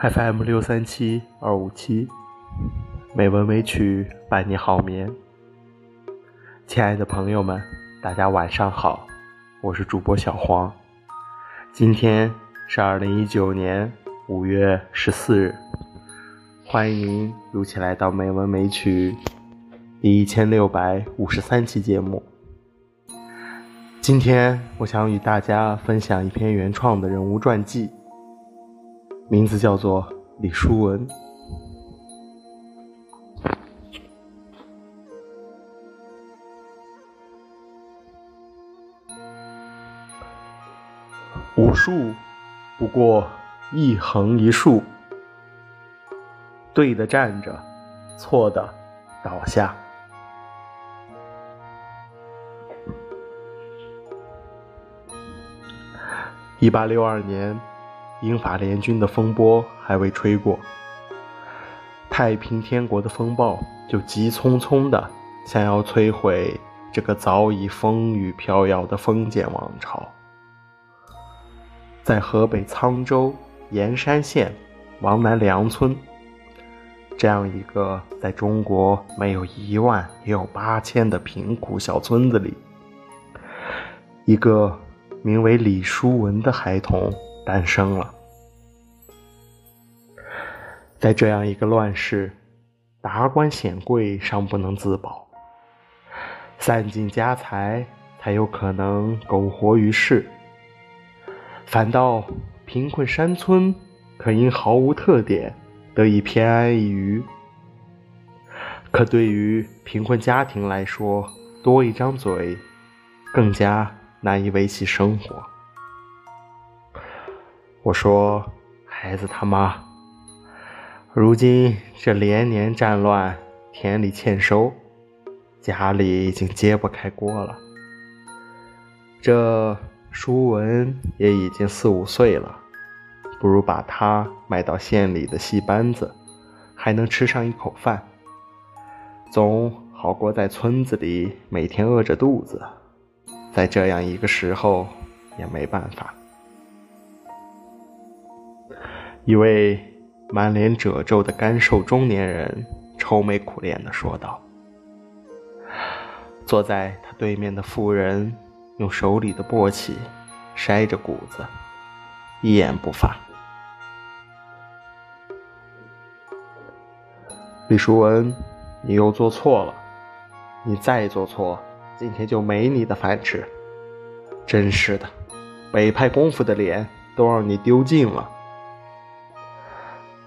FM 六三七二五七，美文美曲伴你好眠。亲爱的朋友们，大家晚上好，我是主播小黄。今天是二零一九年五月十四日，欢迎您如期来到《美文美曲》第一千六百五十三期节目。今天我想与大家分享一篇原创的人物传记。名字叫做李叔文。武术不过一横一竖，对的站着，错的倒下。一八六二年。英法联军的风波还未吹过，太平天国的风暴就急匆匆的想要摧毁这个早已风雨飘摇的封建王朝。在河北沧州盐山县王南梁村这样一个在中国没有一万也有八千的贫苦小村子里，一个名为李书文的孩童。诞生了。在这样一个乱世，达官显贵尚不能自保，散尽家财才有可能苟活于世，反倒贫困山村可因毫无特点得以偏安一隅。可对于贫困家庭来说，多一张嘴，更加难以维系生活。我说：“孩子他妈，如今这连年战乱，田里欠收，家里已经揭不开锅了。这书文也已经四五岁了，不如把他卖到县里的戏班子，还能吃上一口饭，总好过在村子里每天饿着肚子。在这样一个时候，也没办法。”一位满脸褶皱的干瘦中年人愁眉苦脸地说道：“坐在他对面的妇人用手里的簸箕筛着谷子，一言不发。”李淑文，你又做错了，你再做错，今天就没你的饭吃。真是的，北派功夫的脸都让你丢尽了。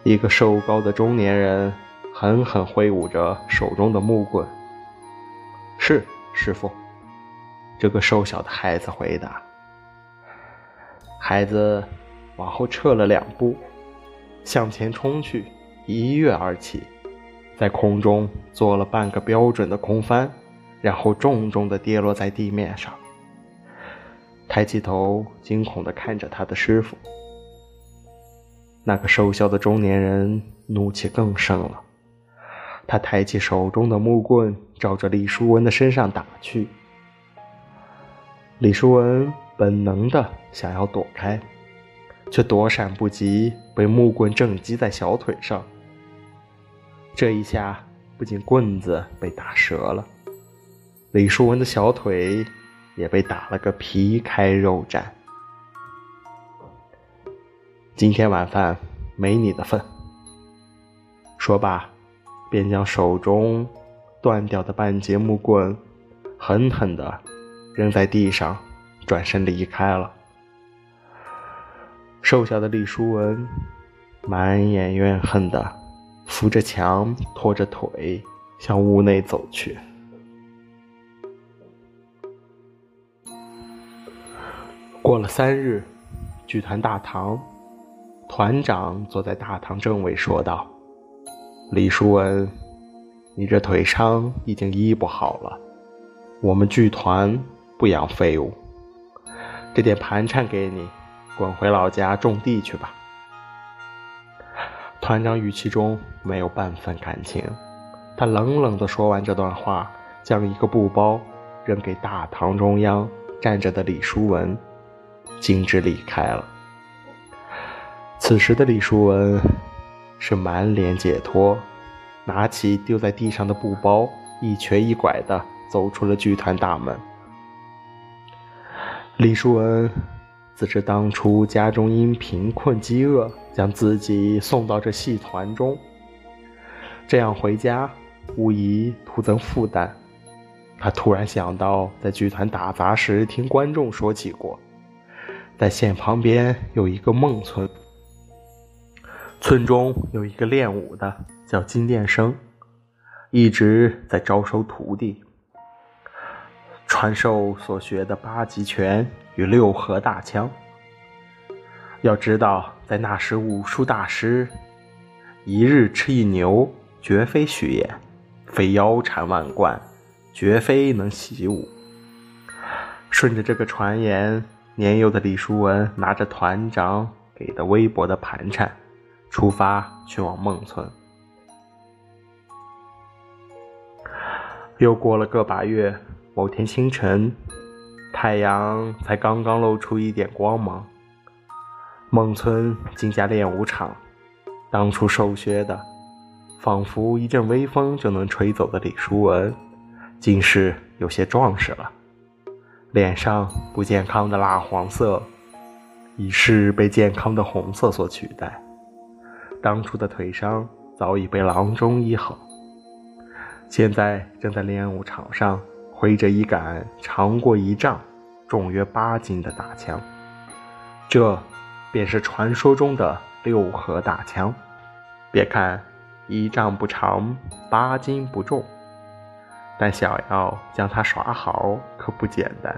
一个瘦高的中年人狠狠挥舞着手中的木棍。“是，师傅。”这个瘦小的孩子回答。孩子往后撤了两步，向前冲去，一跃而起，在空中做了半个标准的空翻，然后重重地跌落在地面上。抬起头，惊恐地看着他的师傅。那个瘦小的中年人怒气更盛了，他抬起手中的木棍，照着李淑文的身上打去。李淑文本能的想要躲开，却躲闪不及，被木棍正击在小腿上。这一下不仅棍子被打折了，李淑文的小腿也被打了个皮开肉绽。今天晚饭没你的份。说罢，便将手中断掉的半截木棍狠狠地扔在地上，转身离开了。瘦小的李书文满眼怨恨的扶着墙，拖着腿向屋内走去。过了三日，剧团大堂。团长坐在大堂正位，说道：“李书文，你这腿伤已经医不好了，我们剧团不养废物，这点盘缠给你，滚回老家种地去吧。”团长语气中没有半分感情，他冷冷地说完这段话，将一个布包扔给大堂中央站着的李书文，径直离开了。此时的李叔文是满脸解脱，拿起丢在地上的布包，一瘸一拐地走出了剧团大门。李叔文自知当初家中因贫困饥饿，将自己送到这戏团中，这样回家无疑徒增负担。他突然想到，在剧团打杂时听观众说起过，在县旁边有一个孟村。村中有一个练武的，叫金殿生，一直在招收徒弟，传授所学的八极拳与六合大枪。要知道，在那时武术大师一日吃一牛，绝非虚言；非腰缠万贯，绝非能习武。顺着这个传言，年幼的李叔文拿着团长给的微薄的盘缠。出发去往孟村。又过了个把月，某天清晨，太阳才刚刚露出一点光芒。孟村金家练武场，当初瘦削的，仿佛一阵微风就能吹走的李书文，竟是有些壮实了。脸上不健康的蜡黄色，已是被健康的红色所取代。当初的腿伤早已被郎中医好，现在正在练武场上挥着一杆长过一丈、重约八斤的大枪，这便是传说中的六合大枪。别看一丈不长、八斤不重，但想要将它耍好可不简单。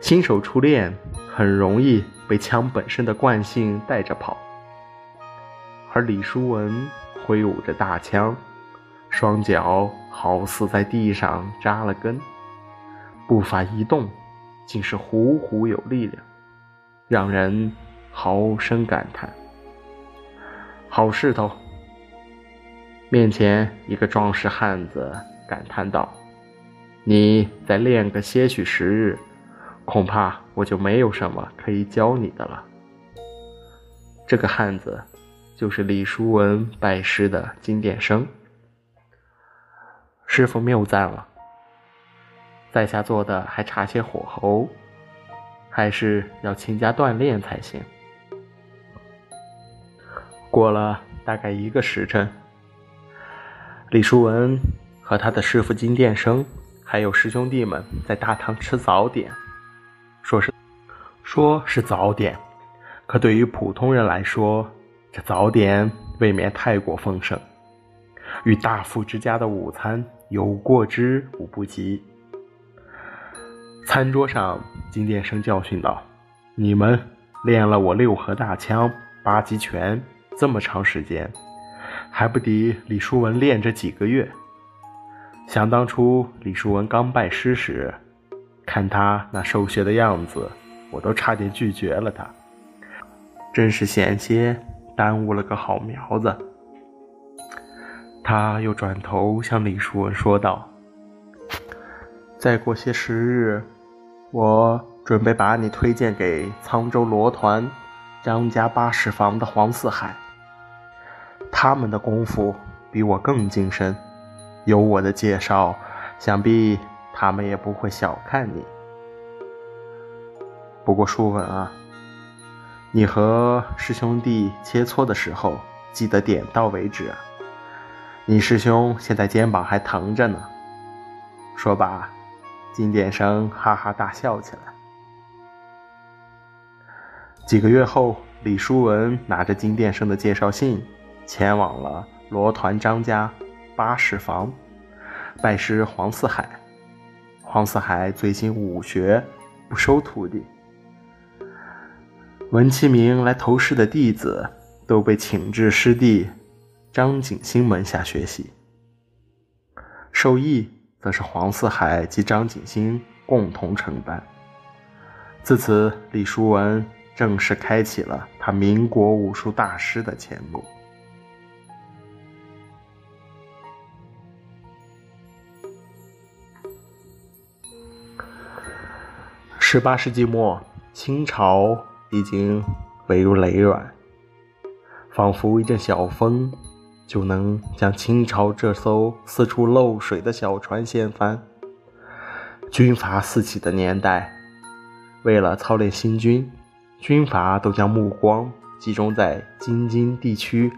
新手初练很容易被枪本身的惯性带着跑。而李叔文挥舞着大枪，双脚好似在地上扎了根，步伐一动，竟是虎虎有力量，让人好生感叹。好势头！面前一个壮实汉子感叹道：“你再练个些许时日，恐怕我就没有什么可以教你的了。”这个汉子。就是李叔文拜师的金殿生，师傅谬赞了，在下做的还差些火候，还是要勤加锻炼才行。过了大概一个时辰，李叔文和他的师傅金殿生，还有师兄弟们在大堂吃早点，说是说是早点，可对于普通人来说。这早点未免太过丰盛，与大富之家的午餐有过之无不及。餐桌上，金殿生教训道：“你们练了我六合大枪、八极拳这么长时间，还不敌李叔文练这几个月？想当初李叔文刚拜师时，看他那受学的样子，我都差点拒绝了他，真是险些。”耽误了个好苗子。他又转头向李叔文说道：“再过些时日，我准备把你推荐给沧州罗团张家八十房的黄四海。他们的功夫比我更精深，有我的介绍，想必他们也不会小看你。不过，叔文啊。”你和师兄弟切磋的时候，记得点到为止！你师兄现在肩膀还疼着呢。说罢，金殿生哈哈大笑起来。几个月后，李叔文拿着金殿生的介绍信，前往了罗团张家八十房，拜师黄四海。黄四海最新武学，不收徒弟。文其明来投师的弟子都被请至师弟张景星门下学习，授艺则是黄四海及张景星共同承担。自此，李叔文正式开启了他民国武术大师的前路。十八世纪末，清朝。已经微如雷软，仿佛一阵小风就能将清朝这艘四处漏水的小船掀翻。军阀四起的年代，为了操练新军，军阀都将目光集中在京津地区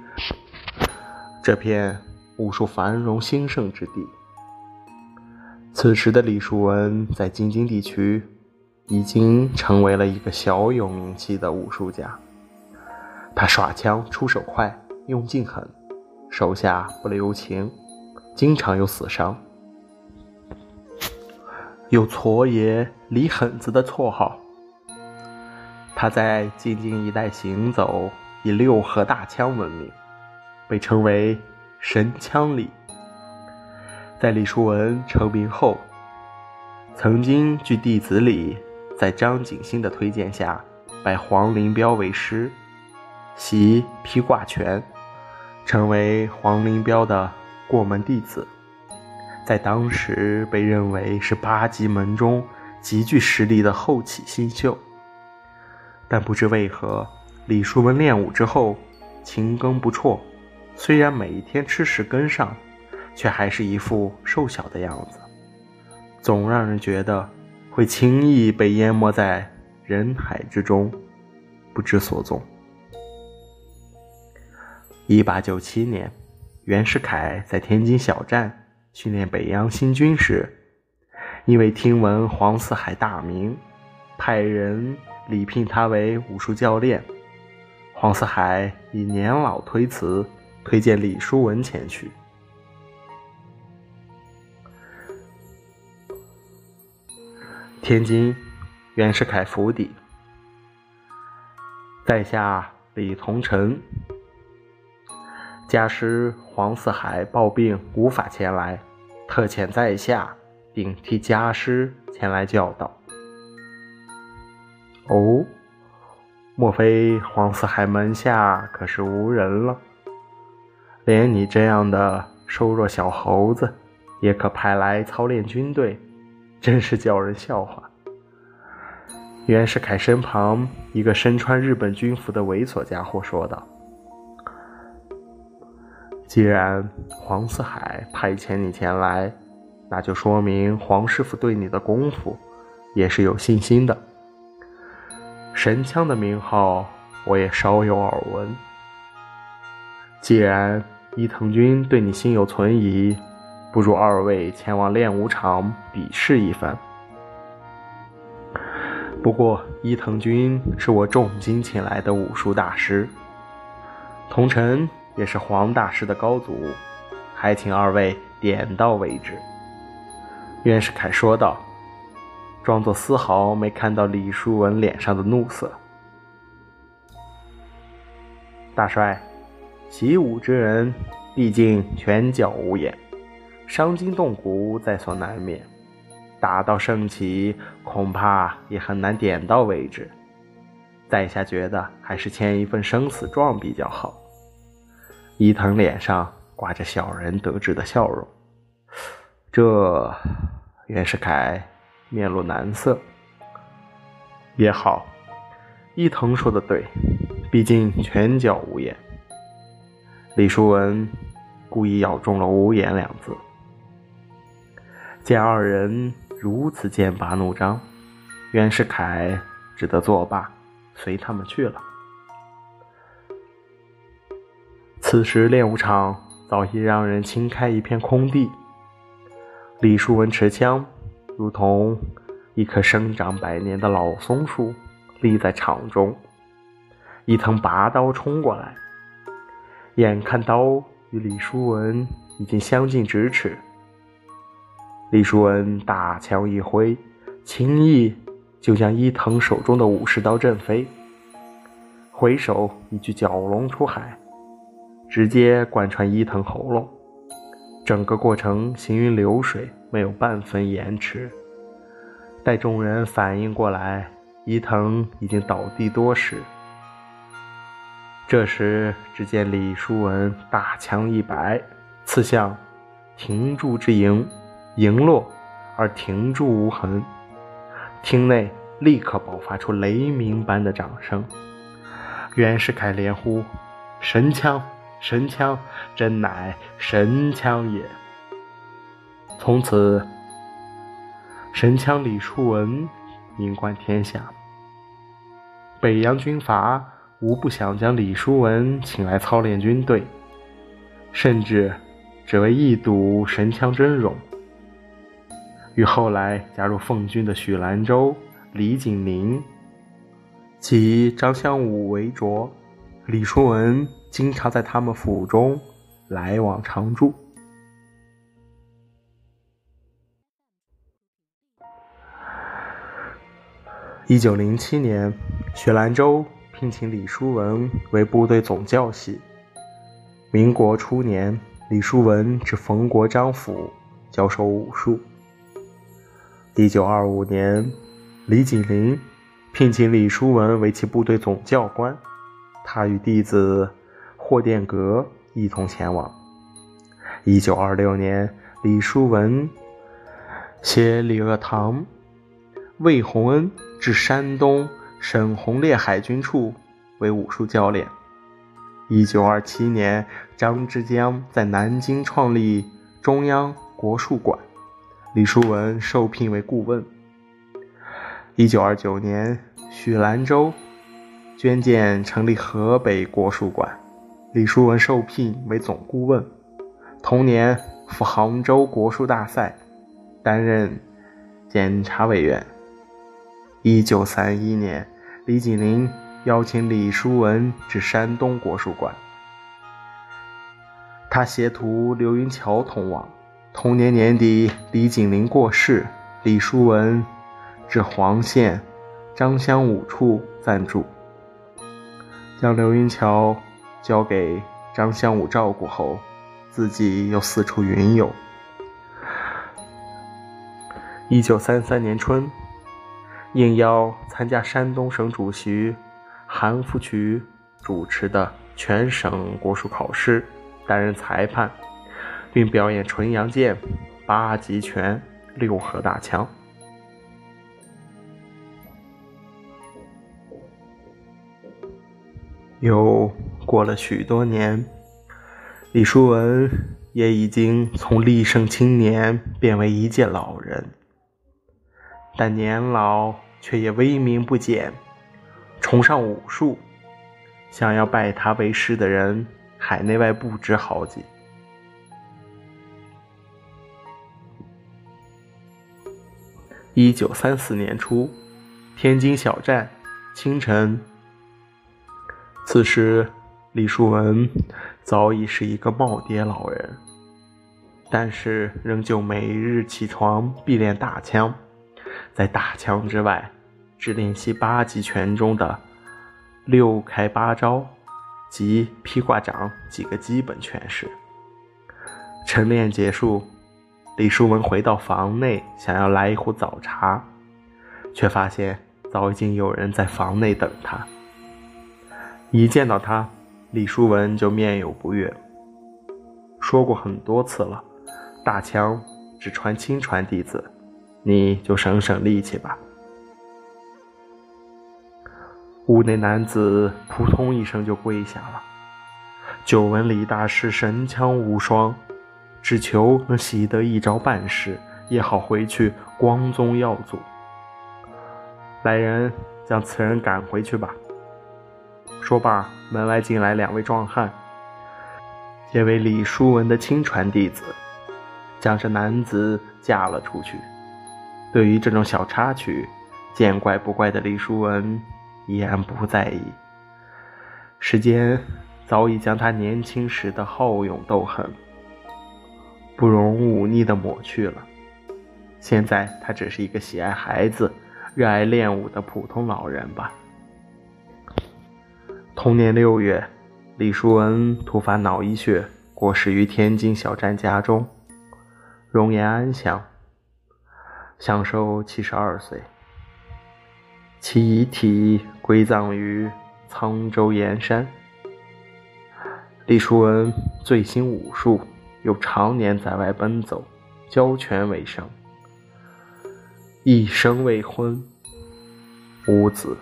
这片武术繁荣兴盛之地。此时的李叔文在京津地区已经成为了一个小有名气的武术家。他耍枪出手快，用劲狠，手下不留情，经常有死伤，有“矬爷”李狠子的绰号。他在京一带行走，以六合大枪闻名，被称为“神枪李”。在李叔文成名后，曾经据弟子里在张景星的推荐下，拜黄林彪为师，习披挂拳，成为黄林彪的过门弟子，在当时被认为是八级门中极具实力的后起新秀。但不知为何，李叔文练武之后，勤耕不辍，虽然每一天吃食跟上。却还是一副瘦小的样子，总让人觉得会轻易被淹没在人海之中，不知所踪。一八九七年，袁世凯在天津小站训练北洋新军时，因为听闻黄四海大名，派人礼聘他为武术教练。黄四海以年老推辞，推荐李叔文前去。天津袁世凯府邸，在下李同臣，家师黄四海抱病无法前来，特遣在下顶替家师前来教导。哦，莫非黄四海门下可是无人了？连你这样的瘦弱小猴子，也可派来操练军队？真是叫人笑话。袁世凯身旁一个身穿日本军服的猥琐家伙说道：“既然黄四海派遣你前来，那就说明黄师傅对你的功夫也是有信心的。神枪的名号我也稍有耳闻。既然伊藤君对你心有存疑。”不如二位前往练武场比试一番。不过伊藤君是我重金请来的武术大师，同臣也是黄大师的高祖，还请二位点到为止。”袁世凯说道，装作丝毫没看到李叔文脸上的怒色。大帅，习武之人，毕竟拳脚无眼。伤筋动骨在所难免，打到圣旗恐怕也很难点到为止。在下觉得还是签一份生死状比较好。伊藤脸上挂着小人得志的笑容。这袁世凯面露难色。也好，伊藤说的对，毕竟拳脚无眼。李叔文故意咬中了“无眼”两字。见二人如此剑拔弩张，袁世凯只得作罢，随他们去了。此时练武场早已让人清开一片空地，李叔文持枪，如同一棵生长百年的老松树，立在场中。伊藤拔刀冲过来，眼看刀与李叔文已经相近咫尺。李叔文大枪一挥，轻易就将伊藤手中的武士刀震飞，回首一具蛟龙出海，直接贯穿伊藤喉咙。整个过程行云流水，没有半分延迟。待众人反应过来，伊藤已经倒地多时。这时，只见李叔文大枪一摆，刺向停住之营。迎落，而停住无痕。厅内立刻爆发出雷鸣般的掌声。袁世凯连呼：“神枪，神枪，真乃神枪也！”从此，神枪李叔文名冠天下。北洋军阀无不想将李叔文请来操练军队，甚至只为一睹神枪真容。与后来加入奉军的许兰州、李景林。及张相武为着，李叔文经常在他们府中来往常住。一九零七年，许兰州聘请李叔文为部队总教习。民国初年，李叔文至冯国璋府教授武术。一九二五年，李景林。聘请李叔文为其部队总教官，他与弟子霍殿阁一同前往。一九二六年，李叔文携李鄂堂、魏洪恩至山东省红烈海军处为武术教练。一九二七年，张之江在南京创立中央国术馆，李叔文受聘为顾问。一九二九年，许兰州捐建成立河北国术馆，李叔文受聘为总顾问。同年赴杭州国术大赛，担任检查委员。一九三一年，李景林邀请李叔文至山东国术馆，他携徒刘云桥同往。同年年底，李景林过世，李叔文。至黄县张乡武处暂住，将刘云桥交给张乡武照顾后，自己又四处云游。一九三三年春，应邀参加山东省主席韩复渠主持的全省国术考试，担任裁判，并表演纯阳剑、八极拳、六合大枪。又过了许多年，李叔文也已经从立盛青年变为一介老人，但年老却也威名不减，崇尚武术，想要拜他为师的人海内外不知好几。一九三四年初，天津小站，清晨。此时，李树文早已是一个耄耋老人，但是仍旧每日起床必练大枪，在大枪之外，只练习八极拳中的六开八招及披挂掌几个基本拳式。晨练结束，李叔文回到房内，想要来一壶早茶，却发现早已经有人在房内等他。一见到他，李叔文就面有不悦。说过很多次了，大枪只传亲传弟子，你就省省力气吧。屋内男子扑通一声就跪下了，久闻李大师神枪无双，只求能习得一招半式，也好回去光宗耀祖。来人，将此人赶回去吧。说罢，门外进来两位壮汉，皆为李叔文的亲传弟子，将这男子架了出去。对于这种小插曲，见怪不怪的李叔文依然不在意。时间早已将他年轻时的好勇斗狠、不容忤逆的抹去了。现在他只是一个喜爱孩子、热爱练武的普通老人吧。同年六月，李叔文突发脑溢血，过世于天津小站家中，容颜安详，享寿七十二岁。其遗体归葬于沧州盐山。李叔文醉心武术，又常年在外奔走交权为生一生未婚无子。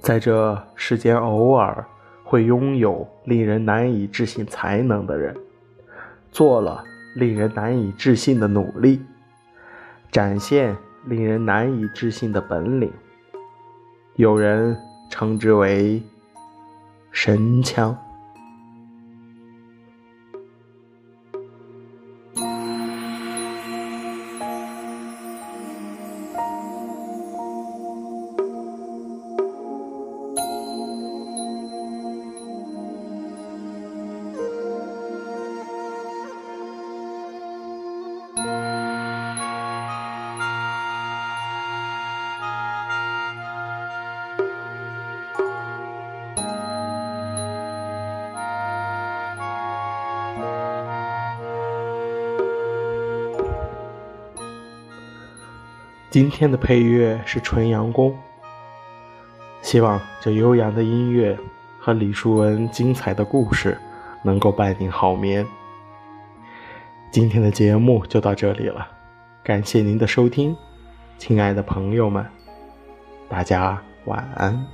在这世间偶尔会拥有令人难以置信才能的人做了令人难以置信的努力展现令人难以置信的本领。有人称之为“神枪”。今天的配乐是《纯阳宫》，希望这悠扬的音乐和李淑文精彩的故事能够伴您好眠。今天的节目就到这里了，感谢您的收听，亲爱的朋友们，大家晚安。